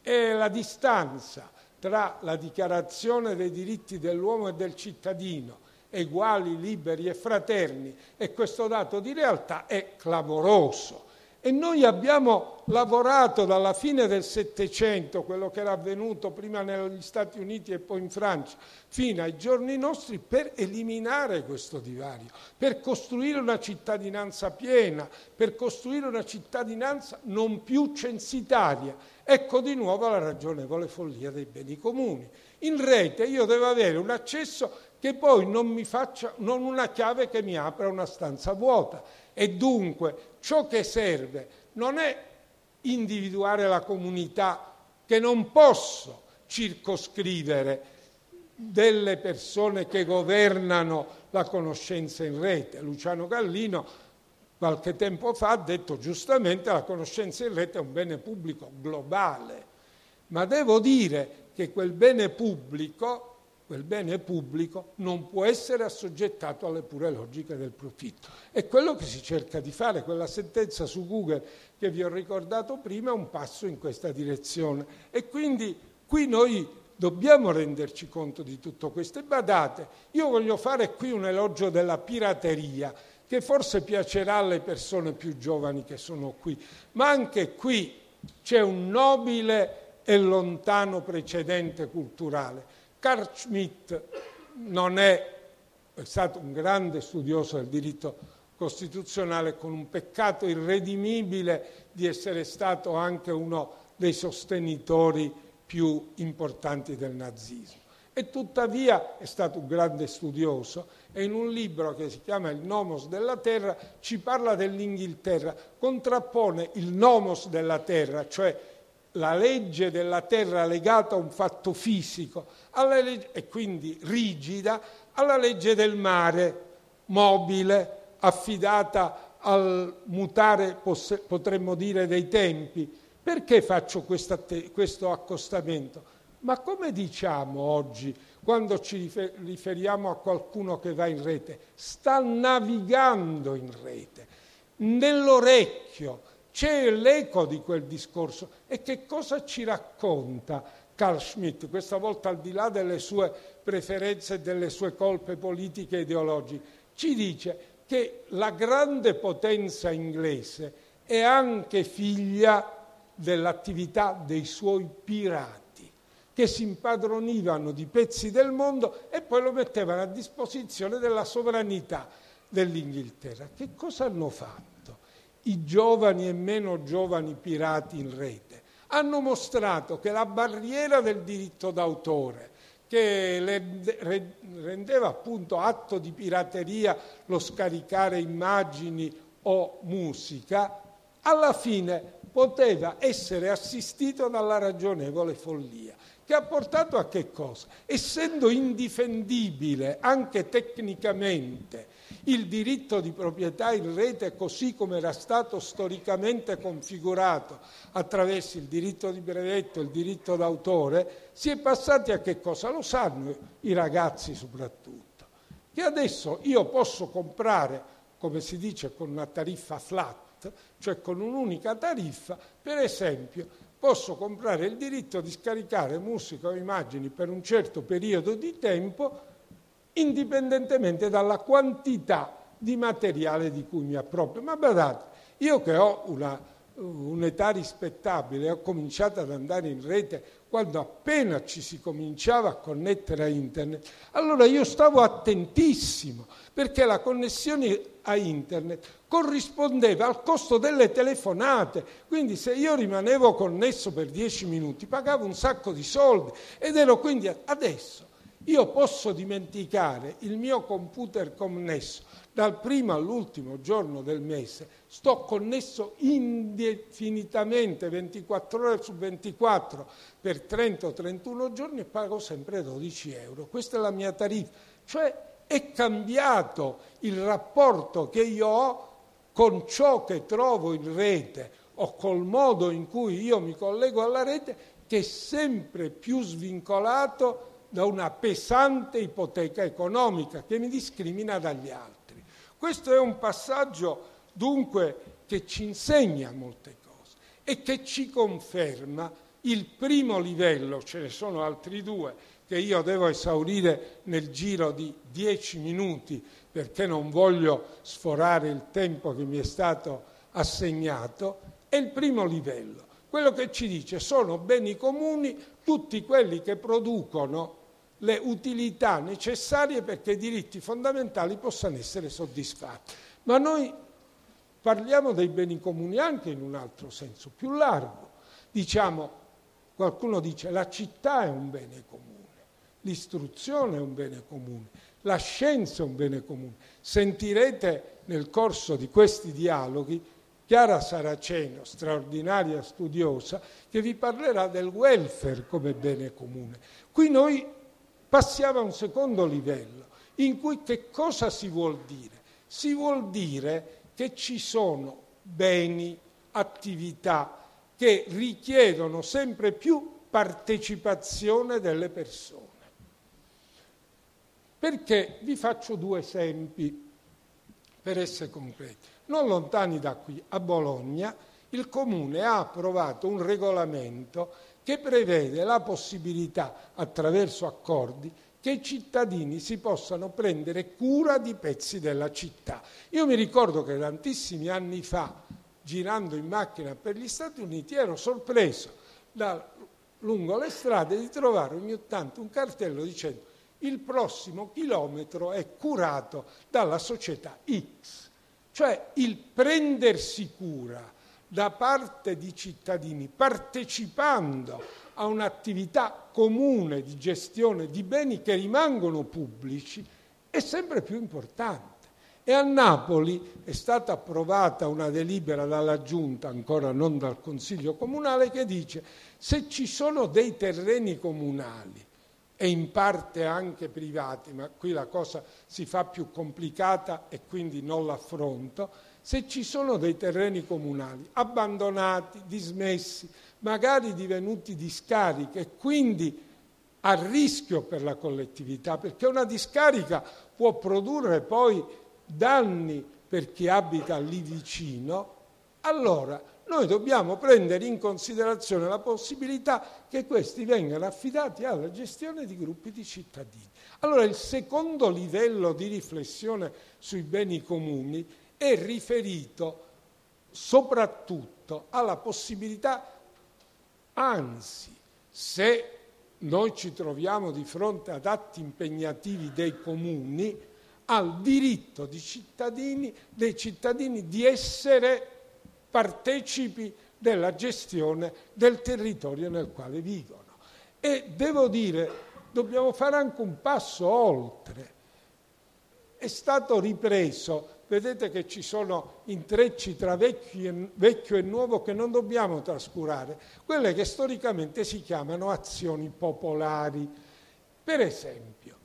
E la distanza tra la dichiarazione dei diritti dell'uomo e del cittadino, eguali, liberi e fraterni, e questo dato di realtà è clamoroso. E noi abbiamo lavorato dalla fine del Settecento, quello che era avvenuto prima negli Stati Uniti e poi in Francia, fino ai giorni nostri per eliminare questo divario, per costruire una cittadinanza piena, per costruire una cittadinanza non più censitaria. Ecco di nuovo la ragionevole follia dei beni comuni. In rete io devo avere un accesso che poi non mi faccia, non una chiave che mi apra una stanza vuota. E dunque ciò che serve non è individuare la comunità che non posso circoscrivere delle persone che governano la conoscenza in rete. Luciano Gallino qualche tempo fa ha detto giustamente che la conoscenza in rete è un bene pubblico globale, ma devo dire che quel bene pubblico quel bene pubblico non può essere assoggettato alle pure logiche del profitto. È quello che si cerca di fare, quella sentenza su Google che vi ho ricordato prima è un passo in questa direzione. E quindi qui noi dobbiamo renderci conto di tutto questo. E badate, io voglio fare qui un elogio della pirateria, che forse piacerà alle persone più giovani che sono qui, ma anche qui c'è un nobile e lontano precedente culturale. Carl Schmitt non è, è stato un grande studioso del diritto costituzionale con un peccato irredimibile di essere stato anche uno dei sostenitori più importanti del nazismo. E tuttavia è stato un grande studioso e in un libro che si chiama Il Nomos della Terra ci parla dell'Inghilterra, contrappone il Nomos della Terra, cioè la legge della terra legata a un fatto fisico legge, e quindi rigida alla legge del mare, mobile, affidata al mutare, potremmo dire, dei tempi. Perché faccio questo accostamento? Ma come diciamo oggi quando ci riferiamo a qualcuno che va in rete? Sta navigando in rete, nell'orecchio c'è l'eco di quel discorso. E che cosa ci racconta Carl Schmitt, questa volta al di là delle sue preferenze e delle sue colpe politiche e ideologiche? Ci dice che la grande potenza inglese è anche figlia dell'attività dei suoi pirati che si impadronivano di pezzi del mondo e poi lo mettevano a disposizione della sovranità dell'Inghilterra. Che cosa hanno fatto? I giovani e meno giovani pirati in rete, hanno mostrato che la barriera del diritto d'autore, che rendeva appunto atto di pirateria lo scaricare immagini o musica, alla fine poteva essere assistito dalla ragionevole follia. Che ha portato a che cosa? Essendo indifendibile anche tecnicamente il diritto di proprietà in rete così come era stato storicamente configurato attraverso il diritto di brevetto il diritto d'autore, si è passati a che cosa? Lo sanno i ragazzi soprattutto, che adesso io posso comprare, come si dice, con una tariffa flat, cioè con un'unica tariffa, per esempio posso comprare il diritto di scaricare musica o immagini per un certo periodo di tempo indipendentemente dalla quantità di materiale di cui mi approprio. Ma badate, io che ho un'età rispettabile, ho cominciato ad andare in rete quando appena ci si cominciava a connettere a internet, allora io stavo attentissimo perché la connessione a internet corrispondeva al costo delle telefonate, quindi se io rimanevo connesso per dieci minuti pagavo un sacco di soldi ed ero quindi adesso io posso dimenticare il mio computer connesso dal primo all'ultimo giorno del mese, sto connesso indefinitamente 24 ore su 24 per 30 o 31 giorni e pago sempre 12 euro. Questa è la mia tariffa. Cioè è cambiato il rapporto che io ho con ciò che trovo in rete o col modo in cui io mi collego alla rete che è sempre più svincolato da una pesante ipoteca economica che mi discrimina dagli altri. Questo è un passaggio dunque che ci insegna molte cose e che ci conferma il primo livello, ce ne sono altri due che io devo esaurire nel giro di dieci minuti perché non voglio sforare il tempo che mi è stato assegnato, è il primo livello. Quello che ci dice sono beni comuni tutti quelli che producono le utilità necessarie perché i diritti fondamentali possano essere soddisfatti. Ma noi parliamo dei beni comuni anche in un altro senso, più largo. Diciamo, qualcuno dice la città è un bene comune, l'istruzione è un bene comune, la scienza è un bene comune. Sentirete nel corso di questi dialoghi Chiara Saraceno, straordinaria studiosa, che vi parlerà del welfare come bene comune. Qui noi Passiamo a un secondo livello, in cui che cosa si vuol dire? Si vuol dire che ci sono beni, attività che richiedono sempre più partecipazione delle persone. Perché vi faccio due esempi per essere concreti. Non lontani da qui, a Bologna, il Comune ha approvato un regolamento che prevede la possibilità, attraverso accordi, che i cittadini si possano prendere cura di pezzi della città. Io mi ricordo che tantissimi anni fa, girando in macchina per gli Stati Uniti, ero sorpreso da, lungo le strade di trovare ogni tanto un cartello dicendo il prossimo chilometro è curato dalla società X. Cioè il prendersi cura da parte di cittadini partecipando a un'attività comune di gestione di beni che rimangono pubblici è sempre più importante. E a Napoli è stata approvata una delibera dalla Giunta, ancora non dal Consiglio Comunale, che dice se ci sono dei terreni comunali e in parte anche privati, ma qui la cosa si fa più complicata e quindi non l'affronto, se ci sono dei terreni comunali abbandonati, dismessi, magari divenuti discariche e quindi a rischio per la collettività, perché una discarica può produrre poi danni per chi abita lì vicino, allora noi dobbiamo prendere in considerazione la possibilità che questi vengano affidati alla gestione di gruppi di cittadini. Allora il secondo livello di riflessione sui beni comuni è riferito soprattutto alla possibilità, anzi, se noi ci troviamo di fronte ad atti impegnativi dei comuni, al diritto cittadini, dei cittadini di essere partecipi della gestione del territorio nel quale vivono. E devo dire, dobbiamo fare anche un passo oltre. È stato ripreso vedete che ci sono intrecci tra vecchio e nuovo che non dobbiamo trascurare, quelle che storicamente si chiamano azioni popolari. Per esempio,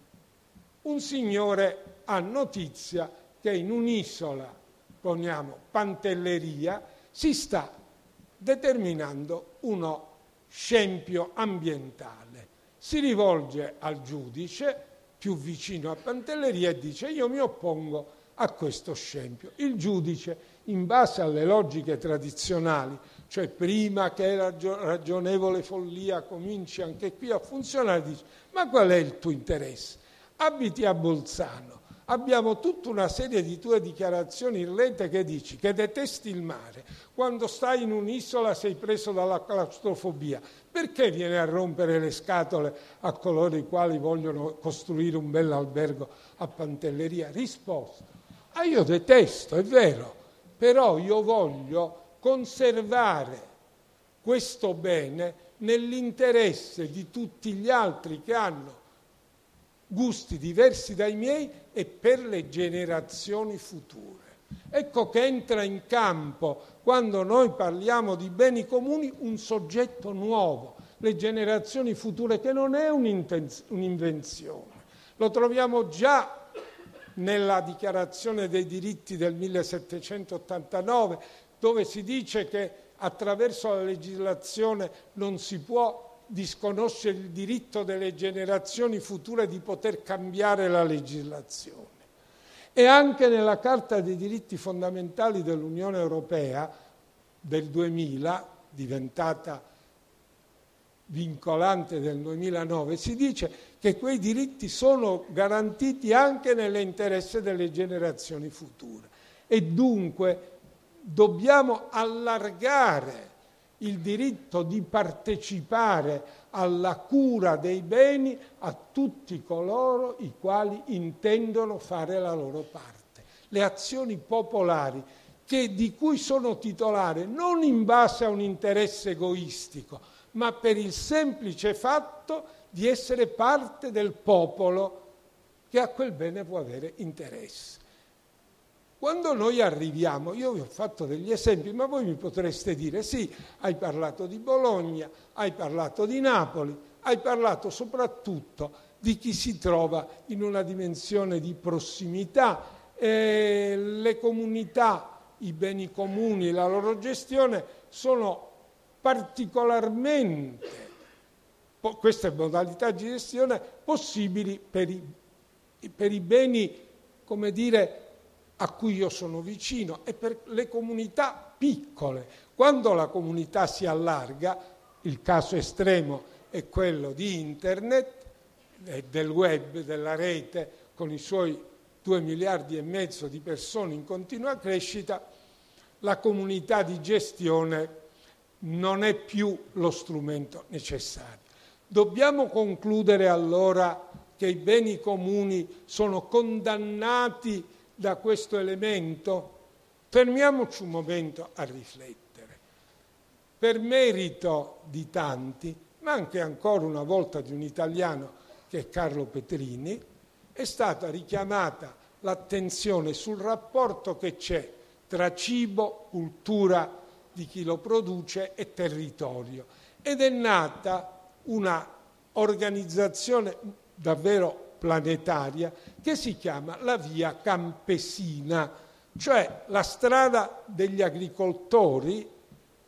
un signore ha notizia che in un'isola, poniamo Pantelleria, si sta determinando uno scempio ambientale. Si rivolge al giudice più vicino a Pantelleria e dice io mi oppongo a questo scempio. Il giudice, in base alle logiche tradizionali, cioè prima che la ragionevole follia cominci anche qui a funzionare, dice ma qual è il tuo interesse? Abiti a Bolzano, abbiamo tutta una serie di tue dichiarazioni in rete che dici che detesti il mare, quando stai in un'isola sei preso dalla claustrofobia, perché vieni a rompere le scatole a coloro i quali vogliono costruire un bel albergo a Pantelleria? Risposta, ah io detesto, è vero, però io voglio conservare questo bene nell'interesse di tutti gli altri che hanno gusti diversi dai miei e per le generazioni future. Ecco che entra in campo, quando noi parliamo di beni comuni, un soggetto nuovo, le generazioni future, che non è un'invenzione. Lo troviamo già nella dichiarazione dei diritti del 1789, dove si dice che attraverso la legislazione non si può disconosce il diritto delle generazioni future di poter cambiare la legislazione. E anche nella Carta dei diritti fondamentali dell'Unione Europea del 2000, diventata vincolante del 2009, si dice che quei diritti sono garantiti anche nell'interesse delle generazioni future. E dunque dobbiamo allargare il diritto di partecipare alla cura dei beni a tutti coloro i quali intendono fare la loro parte. Le azioni popolari che, di cui sono titolare non in base a un interesse egoistico, ma per il semplice fatto di essere parte del popolo che a quel bene può avere interesse. Quando noi arriviamo, io vi ho fatto degli esempi, ma voi mi potreste dire sì, hai parlato di Bologna, hai parlato di Napoli, hai parlato soprattutto di chi si trova in una dimensione di prossimità. Eh, le comunità, i beni comuni, la loro gestione sono particolarmente, queste modalità di gestione possibili per i, per i beni, come dire, a cui io sono vicino e per le comunità piccole. Quando la comunità si allarga, il caso estremo è quello di Internet, del web, della rete, con i suoi due miliardi e mezzo di persone in continua crescita, la comunità di gestione non è più lo strumento necessario. Dobbiamo concludere allora che i beni comuni sono condannati da questo elemento? Fermiamoci un momento a riflettere. Per merito di tanti, ma anche ancora una volta di un italiano che è Carlo Petrini, è stata richiamata l'attenzione sul rapporto che c'è tra cibo, cultura di chi lo produce e territorio. Ed è nata una organizzazione davvero planetaria che si chiama la via campesina, cioè la strada degli agricoltori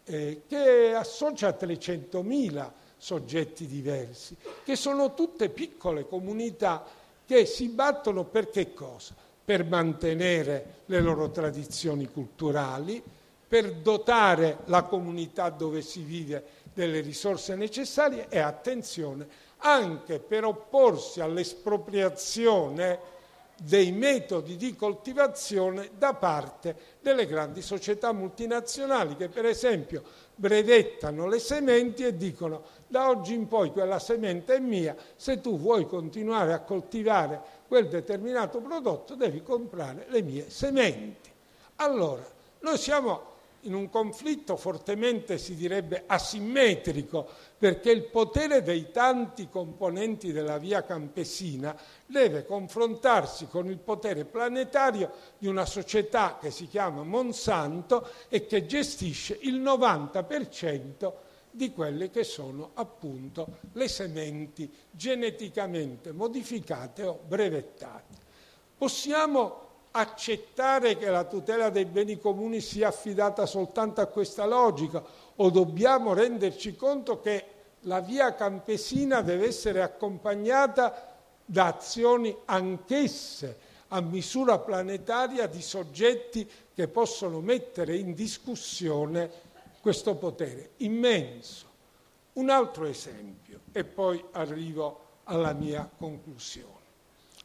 eh, che associa 300.000 soggetti diversi, che sono tutte piccole comunità che si battono per che cosa? Per mantenere le loro tradizioni culturali, per dotare la comunità dove si vive delle risorse necessarie e attenzione anche per opporsi all'espropriazione dei metodi di coltivazione da parte delle grandi società multinazionali che per esempio brevettano le sementi e dicono da oggi in poi quella semente è mia, se tu vuoi continuare a coltivare quel determinato prodotto devi comprare le mie sementi. Allora, noi siamo in un conflitto fortemente si direbbe asimmetrico, perché il potere dei tanti componenti della via campesina deve confrontarsi con il potere planetario di una società che si chiama Monsanto e che gestisce il 90% di quelle che sono appunto le sementi geneticamente modificate o brevettate. Possiamo accettare che la tutela dei beni comuni sia affidata soltanto a questa logica o dobbiamo renderci conto che la via campesina deve essere accompagnata da azioni anch'esse a misura planetaria di soggetti che possono mettere in discussione questo potere immenso. Un altro esempio e poi arrivo alla mia conclusione.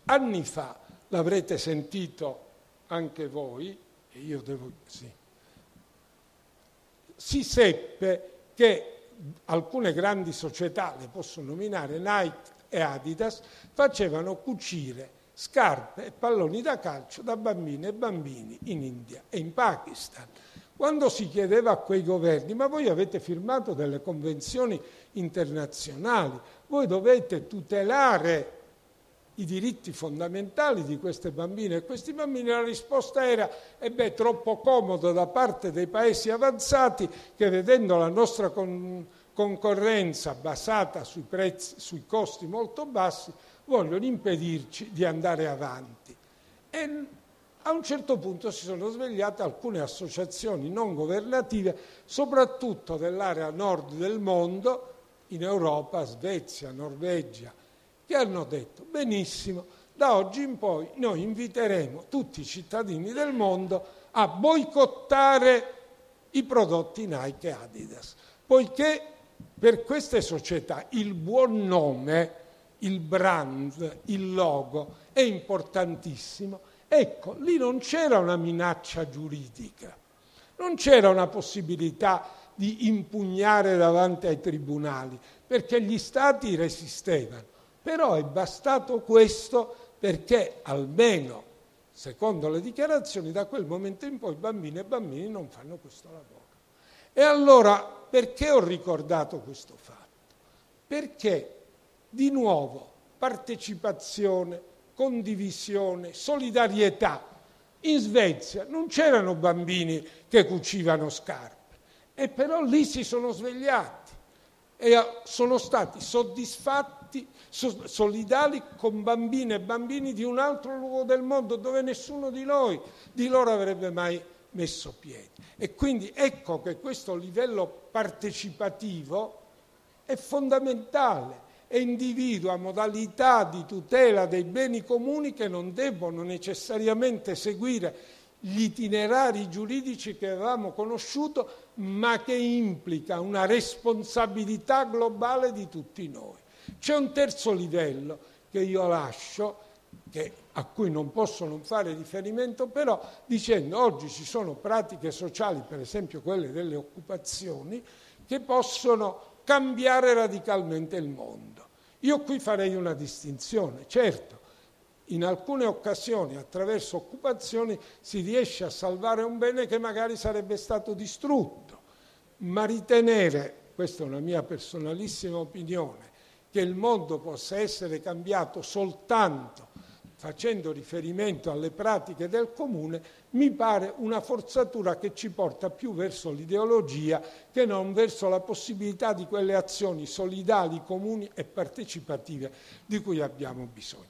Anni fa, l'avrete sentito anche voi, e io devo sì, si seppe che alcune grandi società, le posso nominare Nike e Adidas, facevano cucire scarpe e palloni da calcio da bambine e bambini in India e in Pakistan. Quando si chiedeva a quei governi, ma voi avete firmato delle convenzioni internazionali, voi dovete tutelare i diritti fondamentali di queste bambine e questi bambini, la risposta era, e beh, troppo comodo da parte dei paesi avanzati che vedendo la nostra con- concorrenza basata sui, prezzi, sui costi molto bassi, vogliono impedirci di andare avanti. E a un certo punto si sono svegliate alcune associazioni non governative, soprattutto dell'area nord del mondo, in Europa, Svezia, Norvegia, che hanno detto benissimo, da oggi in poi noi inviteremo tutti i cittadini del mondo a boicottare i prodotti Nike e Adidas, poiché per queste società il buon nome, il brand, il logo è importantissimo. Ecco, lì non c'era una minaccia giuridica, non c'era una possibilità di impugnare davanti ai tribunali, perché gli stati resistevano. Però è bastato questo perché almeno, secondo le dichiarazioni, da quel momento in poi bambini e bambini non fanno questo lavoro. E allora perché ho ricordato questo fatto? Perché di nuovo partecipazione, condivisione, solidarietà. In Svezia non c'erano bambini che cucivano scarpe, e però lì si sono svegliati e sono stati soddisfatti tutti solidali con bambine e bambini di un altro luogo del mondo dove nessuno di noi, di loro avrebbe mai messo piede. E quindi ecco che questo livello partecipativo è fondamentale e individua modalità di tutela dei beni comuni che non debbono necessariamente seguire gli itinerari giuridici che avevamo conosciuto, ma che implica una responsabilità globale di tutti noi. C'è un terzo livello che io lascio, che, a cui non posso non fare riferimento, però dicendo oggi ci sono pratiche sociali, per esempio quelle delle occupazioni, che possono cambiare radicalmente il mondo. Io qui farei una distinzione, certo, in alcune occasioni attraverso occupazioni si riesce a salvare un bene che magari sarebbe stato distrutto, ma ritenere, questa è una mia personalissima opinione, che il mondo possa essere cambiato soltanto facendo riferimento alle pratiche del comune, mi pare una forzatura che ci porta più verso l'ideologia che non verso la possibilità di quelle azioni solidali, comuni e partecipative di cui abbiamo bisogno.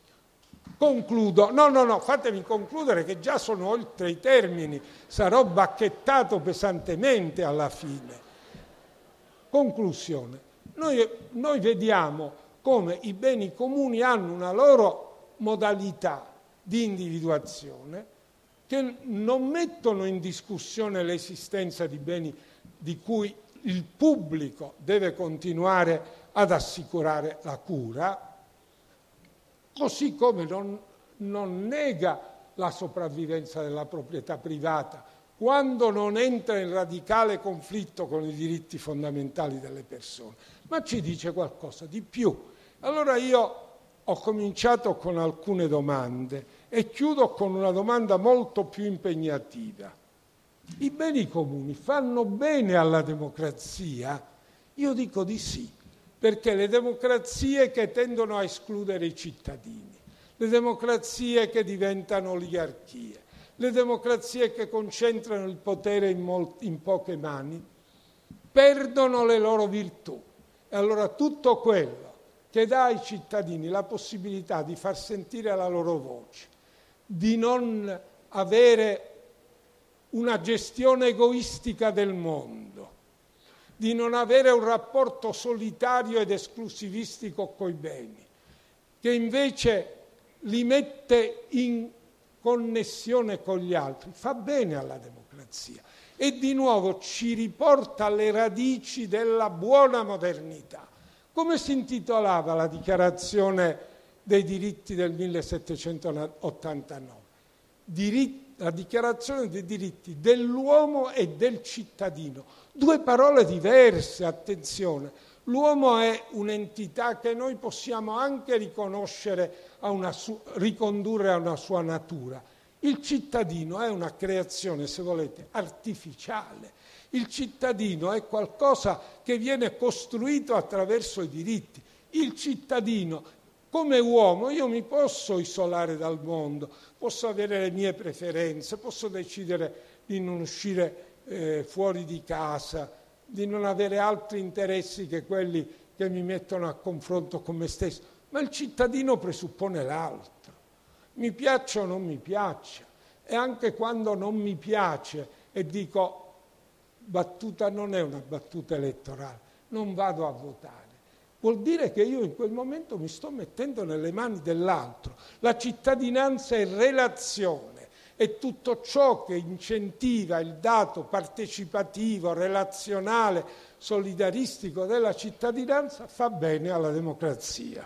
Concludo, no, no, no, fatemi concludere che già sono oltre i termini, sarò bacchettato pesantemente alla fine. Conclusione. Noi, noi vediamo come i beni comuni hanno una loro modalità di individuazione che non mettono in discussione l'esistenza di beni di cui il pubblico deve continuare ad assicurare la cura, così come non, non nega la sopravvivenza della proprietà privata, quando non entra in radicale conflitto con i diritti fondamentali delle persone, ma ci dice qualcosa di più. Allora io ho cominciato con alcune domande e chiudo con una domanda molto più impegnativa. I beni comuni fanno bene alla democrazia? Io dico di sì, perché le democrazie che tendono a escludere i cittadini, le democrazie che diventano oligarchie, le democrazie che concentrano il potere in, in poche mani, perdono le loro virtù. E allora tutto quello che dà ai cittadini la possibilità di far sentire la loro voce, di non avere una gestione egoistica del mondo, di non avere un rapporto solitario ed esclusivistico coi beni, che invece li mette in connessione con gli altri, fa bene alla democrazia e di nuovo ci riporta alle radici della buona modernità. Come si intitolava la dichiarazione dei diritti del 1789? Diritti la dichiarazione dei diritti dell'uomo e del cittadino. Due parole diverse, attenzione. L'uomo è un'entità che noi possiamo anche riconoscere, a una su- ricondurre a una sua natura. Il cittadino è una creazione, se volete, artificiale. Il cittadino è qualcosa che viene costruito attraverso i diritti. Il cittadino come uomo io mi posso isolare dal mondo, posso avere le mie preferenze, posso decidere di non uscire eh, fuori di casa, di non avere altri interessi che quelli che mi mettono a confronto con me stesso, ma il cittadino presuppone l'altro. Mi piaccia o non mi piaccia. E anche quando non mi piace e dico battuta non è una battuta elettorale, non vado a votare vuol dire che io in quel momento mi sto mettendo nelle mani dell'altro. La cittadinanza è relazione e tutto ciò che incentiva il dato partecipativo, relazionale, solidaristico della cittadinanza fa bene alla democrazia.